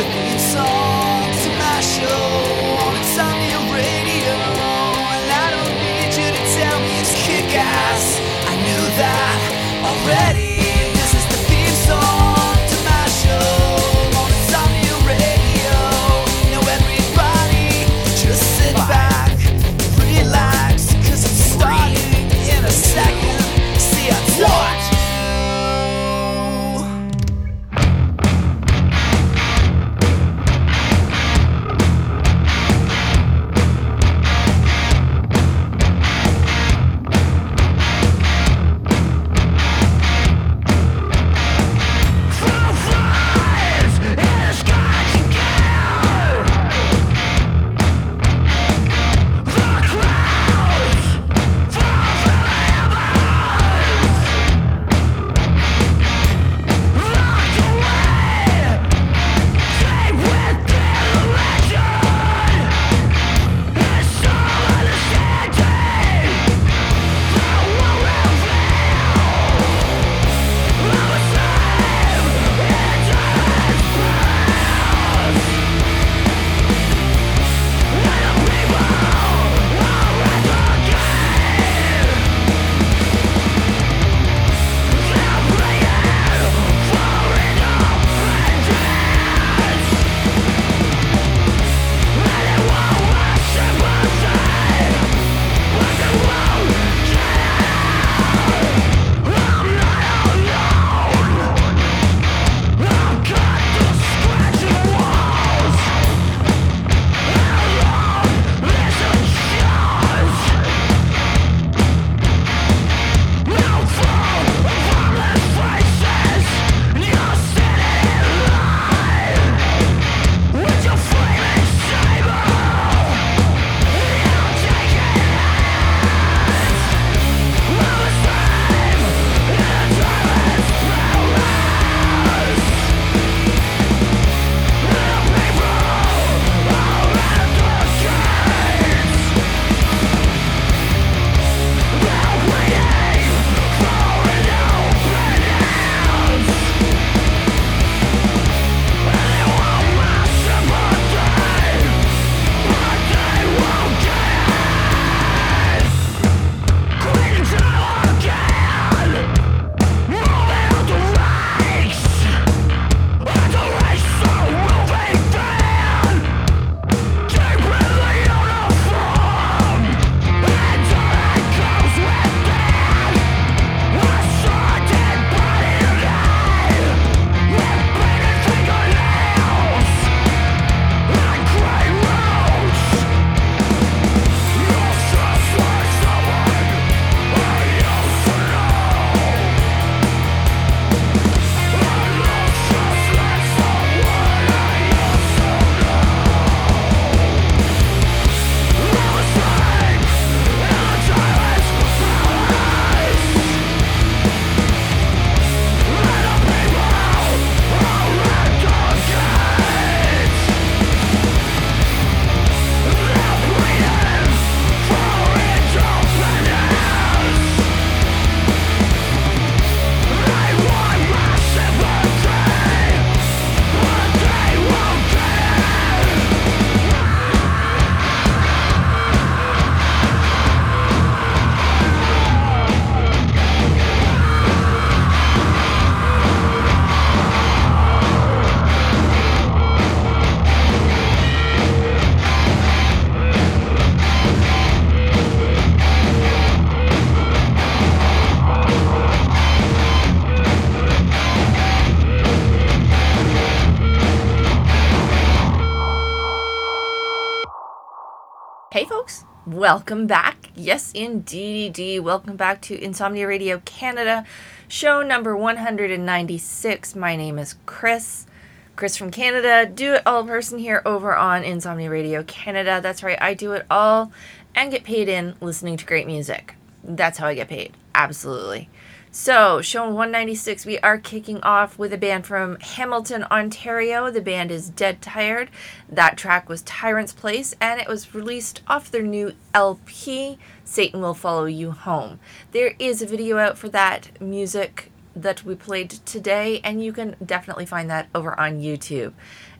the theme song to my show on Radio. And I don't need you to tell me it's kick ass. I knew that already. Welcome back. Yes, indeed. Welcome back to Insomnia Radio Canada, show number 196. My name is Chris. Chris from Canada. Do it all person here over on Insomnia Radio Canada. That's right. I do it all and get paid in listening to great music. That's how I get paid. Absolutely. So, show 196, we are kicking off with a band from Hamilton, Ontario. The band is Dead Tired. That track was Tyrant's Place, and it was released off their new LP, Satan Will Follow You Home. There is a video out for that music that we played today, and you can definitely find that over on YouTube.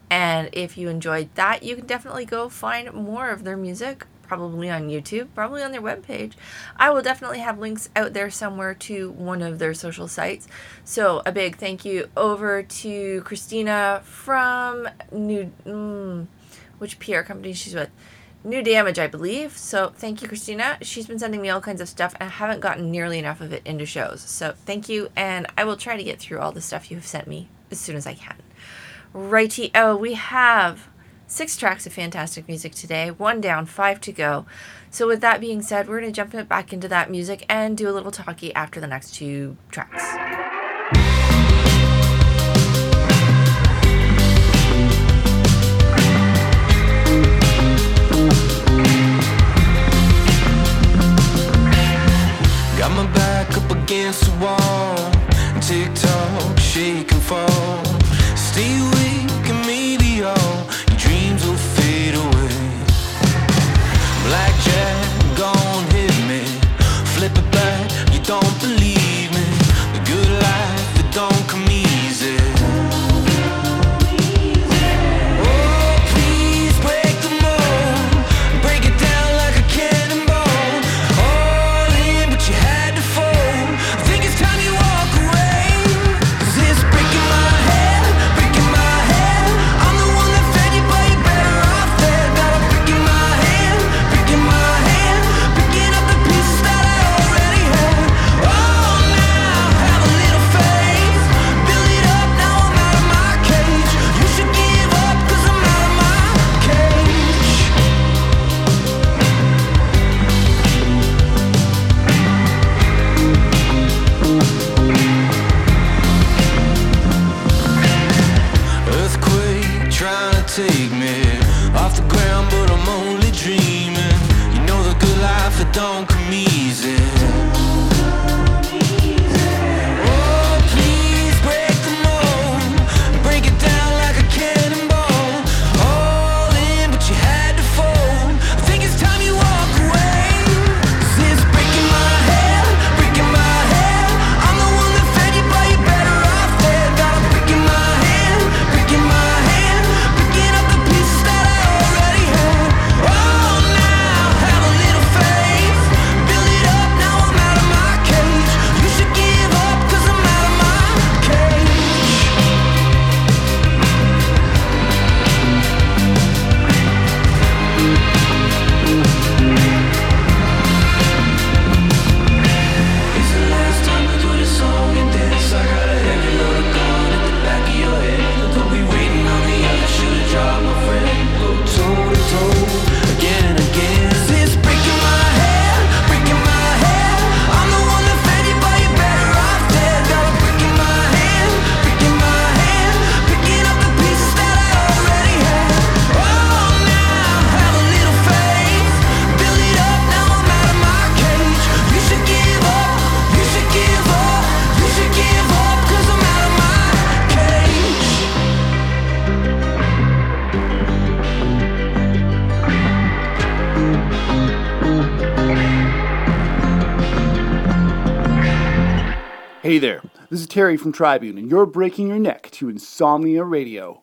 And if you enjoyed that, you can definitely go find more of their music probably on YouTube, probably on their webpage. I will definitely have links out there somewhere to one of their social sites. So a big thank you over to Christina from New, mm, which PR company she's with. New Damage, I believe. So thank you, Christina. She's been sending me all kinds of stuff, and I haven't gotten nearly enough of it into shows. So thank you, and I will try to get through all the stuff you have sent me as soon as I can. Righty, oh, we have Six tracks of fantastic music today, one down, five to go. So, with that being said, we're going to jump back into that music and do a little talkie after the next two tracks. Got my back up against the wall. Tick tock, shake and fall. Stay with easy. This is Terry from Tribune, and you're breaking your neck to Insomnia Radio.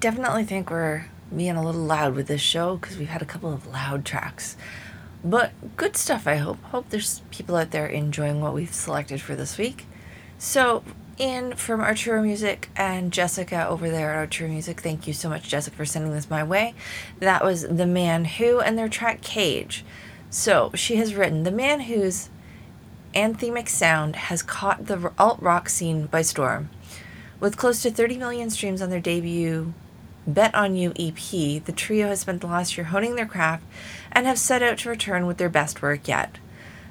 Think we're being a little loud with this show because we've had a couple of loud tracks. But good stuff, I hope. Hope there's people out there enjoying what we've selected for this week. So, in from Arturo Music and Jessica over there at Arturo Music, thank you so much, Jessica, for sending this my way. That was The Man Who and their track Cage. So, she has written The Man Who's anthemic sound has caught the alt rock scene by storm. With close to 30 million streams on their debut Bet on You EP, the trio has spent the last year honing their craft and have set out to return with their best work yet.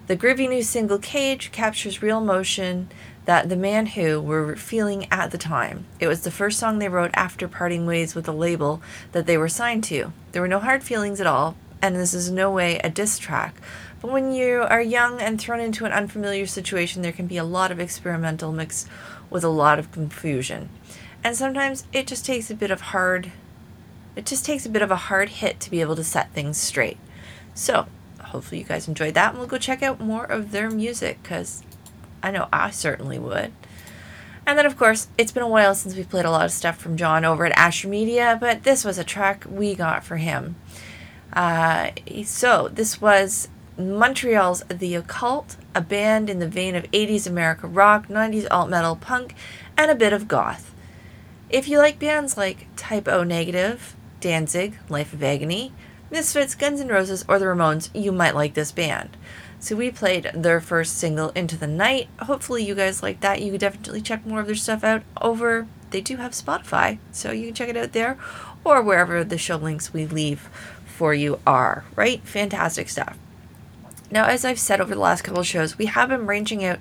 The groovy new single Cage captures real emotion that the man who were feeling at the time. It was the first song they wrote after parting ways with the label that they were signed to. There were no hard feelings at all, and this is no way a diss track. But when you are young and thrown into an unfamiliar situation, there can be a lot of experimental mixed with a lot of confusion. And sometimes it just takes a bit of hard it just takes a bit of a hard hit to be able to set things straight. So, hopefully you guys enjoyed that and we'll go check out more of their music cuz I know I certainly would. And then, of course, it's been a while since we played a lot of stuff from John over at Asher Media, but this was a track we got for him. Uh, so, this was Montreal's The Occult, a band in the vein of 80s America rock, 90s alt metal, punk, and a bit of goth. If you like bands like Type O Negative, Danzig, Life of Agony, Misfits, Guns N' Roses, or the Ramones, you might like this band. So we played their first single, Into the Night. Hopefully you guys like that. You could definitely check more of their stuff out over, they do have Spotify, so you can check it out there, or wherever the show links we leave for you are, right? Fantastic stuff. Now, as I've said over the last couple of shows, we have been branching out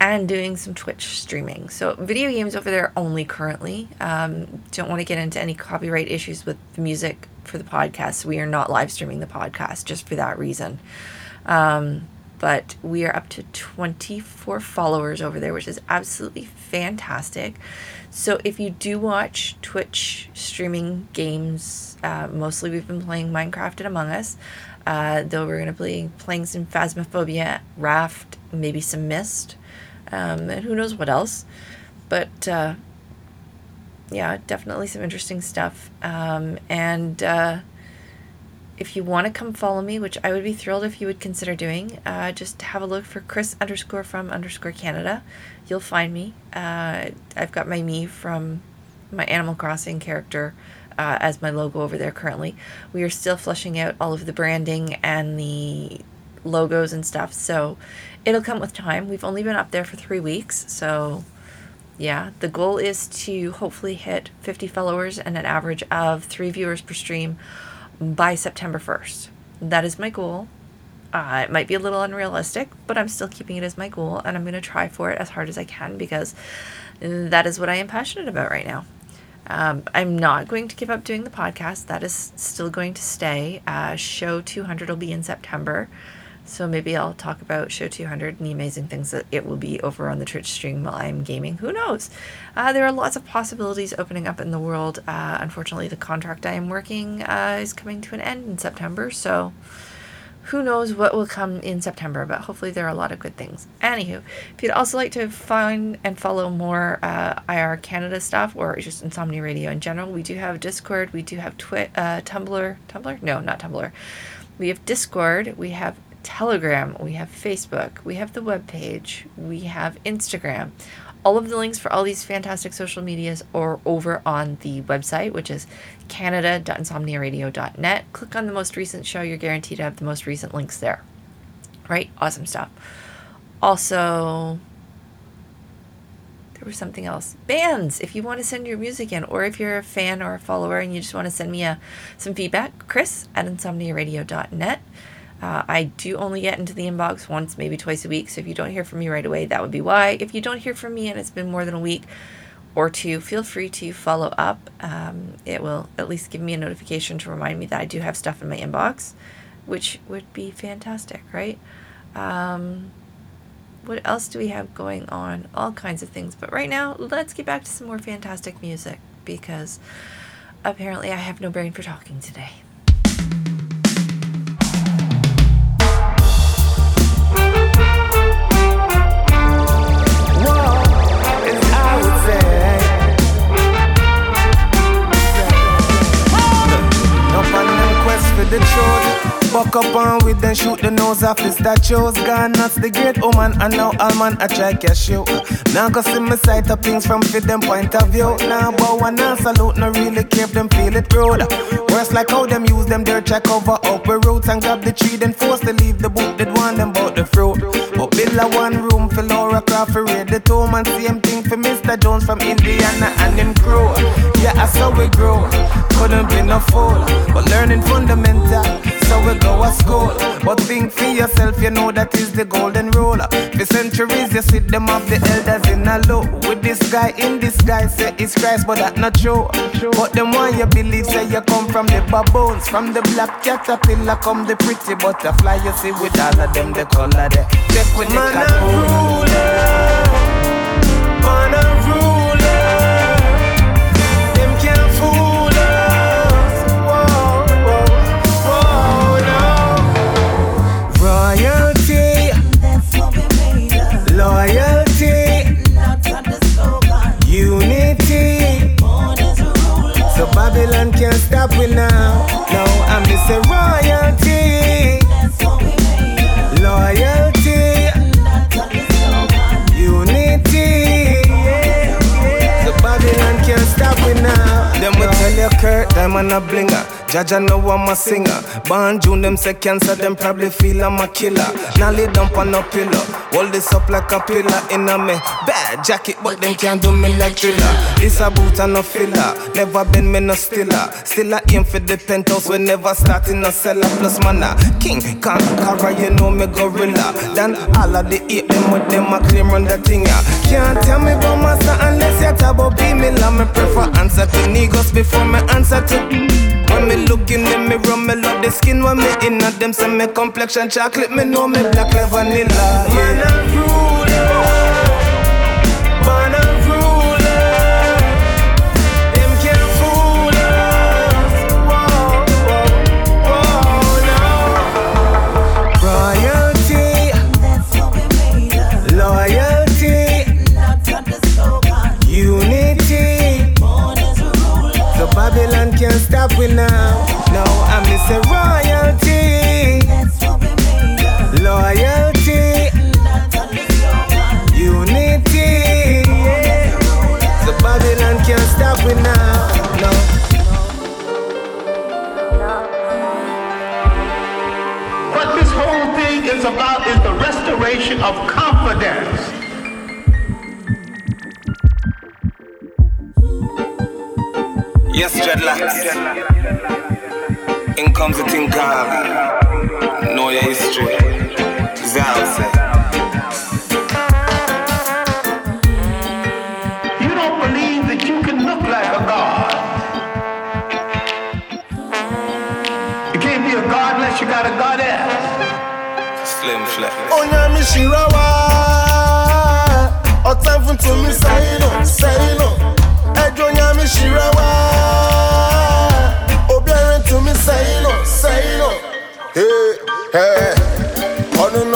and doing some Twitch streaming. So, video games over there only currently. Um, don't want to get into any copyright issues with the music for the podcast. We are not live streaming the podcast just for that reason. Um, but we are up to 24 followers over there, which is absolutely fantastic. So, if you do watch Twitch streaming games, uh, mostly we've been playing Minecraft and Among Us. Uh, though we're going to be playing some Phasmophobia, Raft, maybe some Mist um, and who knows what else. But uh, yeah, definitely some interesting stuff. Um, and uh, if you want to come follow me, which I would be thrilled if you would consider doing, uh, just have a look for Chris underscore from underscore Canada. You'll find me. Uh, I've got my me from my Animal Crossing character. Uh, as my logo over there currently. We are still flushing out all of the branding and the logos and stuff. So it'll come with time. We've only been up there for three weeks. So yeah, the goal is to hopefully hit 50 followers and an average of three viewers per stream by September 1st. That is my goal. Uh, it might be a little unrealistic, but I'm still keeping it as my goal, and I'm going to try for it as hard as I can because that is what I am passionate about right now. Um, I'm not going to give up doing the podcast. That is still going to stay. Uh, show 200 will be in September. So maybe I'll talk about Show 200 and the amazing things that it will be over on the Twitch stream while I'm gaming. Who knows? Uh, there are lots of possibilities opening up in the world. Uh, unfortunately, the contract I am working uh, is coming to an end in September. So who knows what will come in September, but hopefully there are a lot of good things. Anywho, if you'd also like to find and follow more uh, IR Canada stuff or just Insomnia Radio in general, we do have Discord, we do have Twi- uh, Tumblr, Tumblr? No, not Tumblr. We have Discord, we have Telegram, we have Facebook, we have the web page, we have Instagram. All of the links for all these fantastic social medias are over on the website, which is canada.insomniaradio.net. Click on the most recent show, you're guaranteed to have the most recent links there. Right? Awesome stuff. Also, there was something else. Bands, if you want to send your music in, or if you're a fan or a follower and you just want to send me a, some feedback, Chris at insomniaradio.net. Uh, I do only get into the inbox once, maybe twice a week. So if you don't hear from me right away, that would be why. If you don't hear from me and it's been more than a week or two, feel free to follow up. Um, it will at least give me a notification to remind me that I do have stuff in my inbox, which would be fantastic, right? Um, what else do we have going on? All kinds of things. But right now, let's get back to some more fantastic music because apparently I have no brain for talking today. the truth buck up on with then shoot the nose off the statues. Gone, that's the great woman, and now all man I try cash you. Now go see me sight of things from fit them point of view. Now bow and now salute, no really if them feel it rude. Worse like how them use them dirt check over up roots and grab the tree, then force to leave the book that want them bout the fruit. But build a one room for Lara Croft, raid the tomb and same thing for Mr. Jones from Indiana and him crew. Yeah, I saw we grow. Couldn't be no fool, but learning fundamental. Go to school. But think for yourself, you know that is the golden rule. For centuries, you see them of the elders in a low. With this guy in disguise, say it's Christ, but that not true. But them one you believe, say you come from the baboons. From the black caterpillar come the pretty butterfly. You see with all of them, the color there. Step with the Man a cat Man a ruler. Stop we now. No, I'm a royalty, And a blinger. Jaja know I'm a singer. Born June, them say cancer, them probably feel I'm a killer. Now lay down on a pillow. Hold this up like a pillar in a me bad jacket, but them can't do me like thriller. This a boot and no filler. Never been me no stiller. Still I aim for the penthouse, we never start in a cellar. Plus man a king, conqueror, you know me gorilla. Then all of the ape them with them a claim run the thing ya. Can't tell me about master unless you talk about be me. Love me prefer answer to niggas before me answer to. When me look in the mirror, me love the skin when me in at them. Say me complexion chocolate, me know me black like vanilla. Man stop we now. No, I'm just a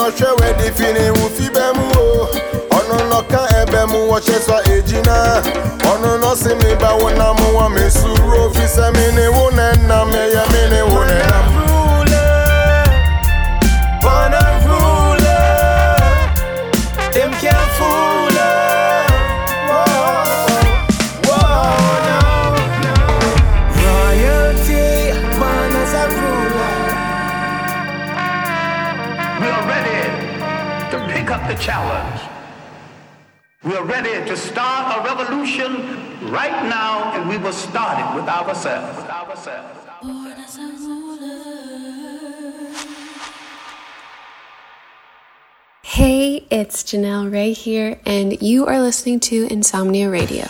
n'ọhwɛ wɛ de fini wufi bɛ mu o ɔno n'ɔka ɛbɛ mu wɔhyɛ sɔ egyina ɔno n'ɔsi mi ba wo nam wɔ mi suru ofi sɛ mi ni wo nɛ nam ɛyɛ mi ni wo nɛ. Right now, and we will start it with ourselves. With ourselves. Hey, it's Janelle Ray here, and you are listening to Insomnia Radio.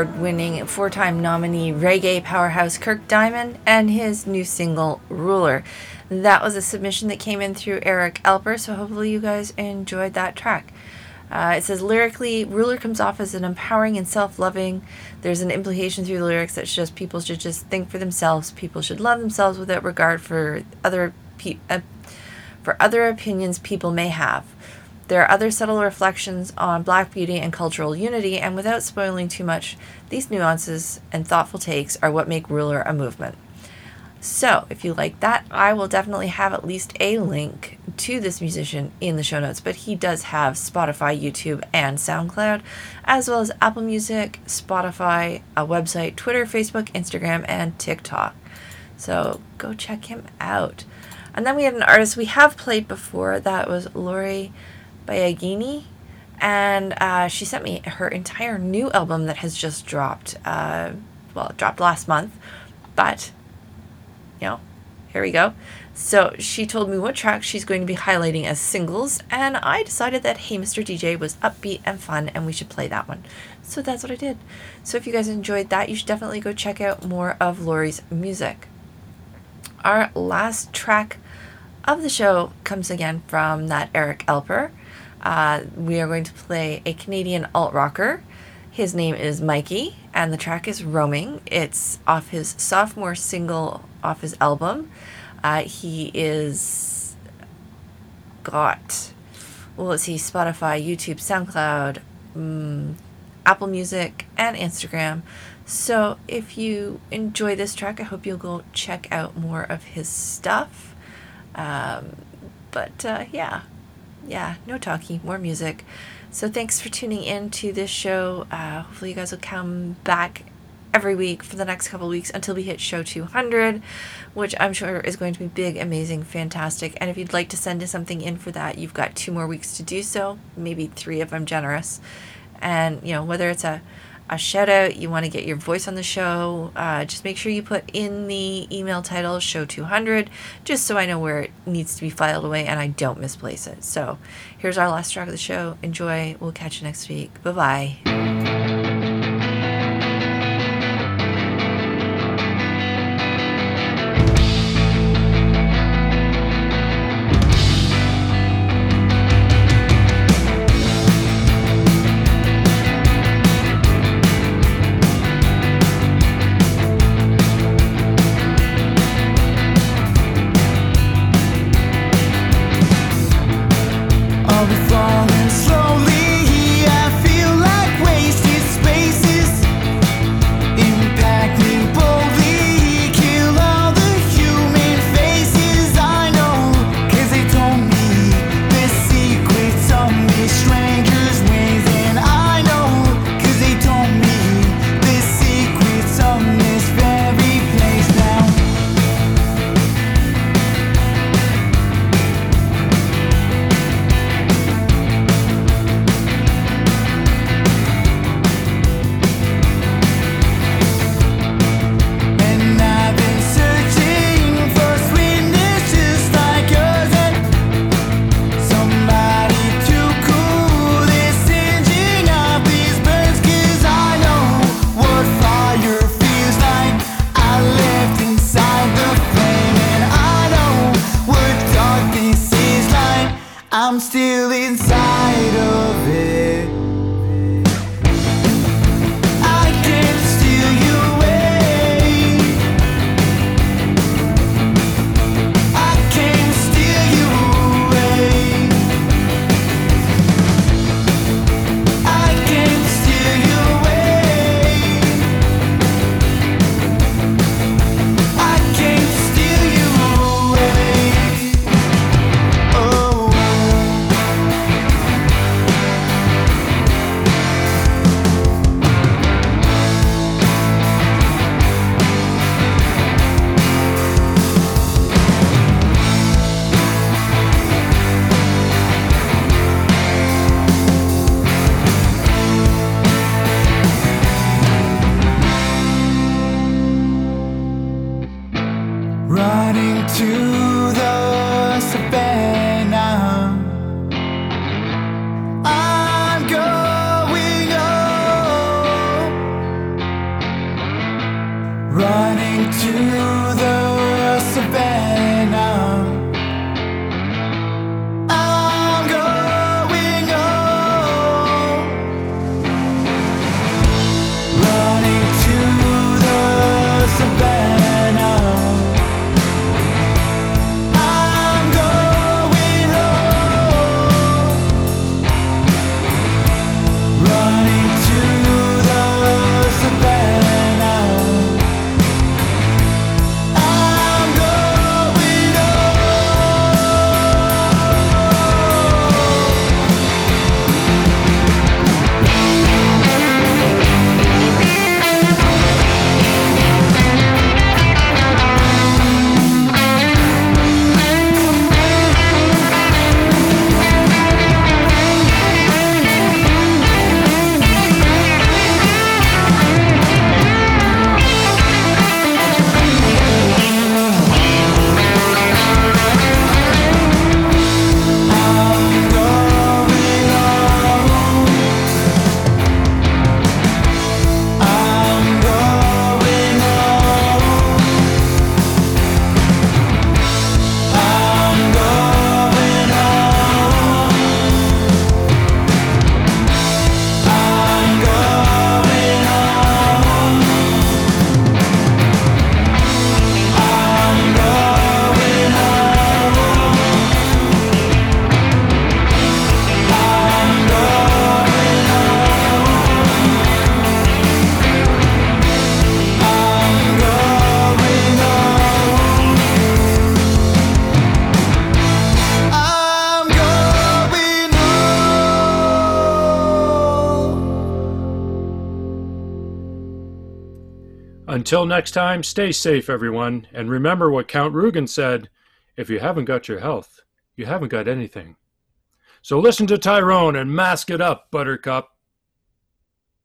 Award winning four time nominee reggae powerhouse Kirk Diamond and his new single Ruler. That was a submission that came in through Eric Alper, so hopefully you guys enjoyed that track. Uh, it says lyrically, Ruler comes off as an empowering and self loving. There's an implication through the lyrics that just people should just think for themselves. People should love themselves without regard for other uh, for other opinions people may have. There are other subtle reflections on black beauty and cultural unity, and without spoiling too much, these nuances and thoughtful takes are what make Ruler a movement. So, if you like that, I will definitely have at least a link to this musician in the show notes. But he does have Spotify, YouTube, and SoundCloud, as well as Apple Music, Spotify, a website, Twitter, Facebook, Instagram, and TikTok. So, go check him out. And then we had an artist we have played before that was Laurie Biagini. And uh, she sent me her entire new album that has just dropped. Uh, well, it dropped last month, but you know, here we go. So she told me what tracks she's going to be highlighting as singles, and I decided that Hey Mr. DJ was upbeat and fun, and we should play that one. So that's what I did. So if you guys enjoyed that, you should definitely go check out more of Laurie's music. Our last track of the show comes again from that Eric Alper. Uh, we are going to play a Canadian alt rocker. His name is Mikey, and the track is Roaming. It's off his sophomore single off his album. Uh, he is got, well, let's see, Spotify, YouTube, SoundCloud, mm, Apple Music, and Instagram. So if you enjoy this track, I hope you'll go check out more of his stuff. Um, but uh, yeah, yeah, no talking, more music. So thanks for tuning in to this show. Uh, hopefully, you guys will come back every week for the next couple weeks until we hit show 200, which I'm sure is going to be big, amazing, fantastic. And if you'd like to send something in for that, you've got two more weeks to do so, maybe three if I'm generous. And, you know, whether it's a a shout out, you want to get your voice on the show, uh, just make sure you put in the email title show 200 just so I know where it needs to be filed away and I don't misplace it. So here's our last track of the show. Enjoy. We'll catch you next week. Bye bye. Until next time, stay safe, everyone, and remember what Count Rugen said if you haven't got your health, you haven't got anything. So listen to Tyrone and mask it up, Buttercup.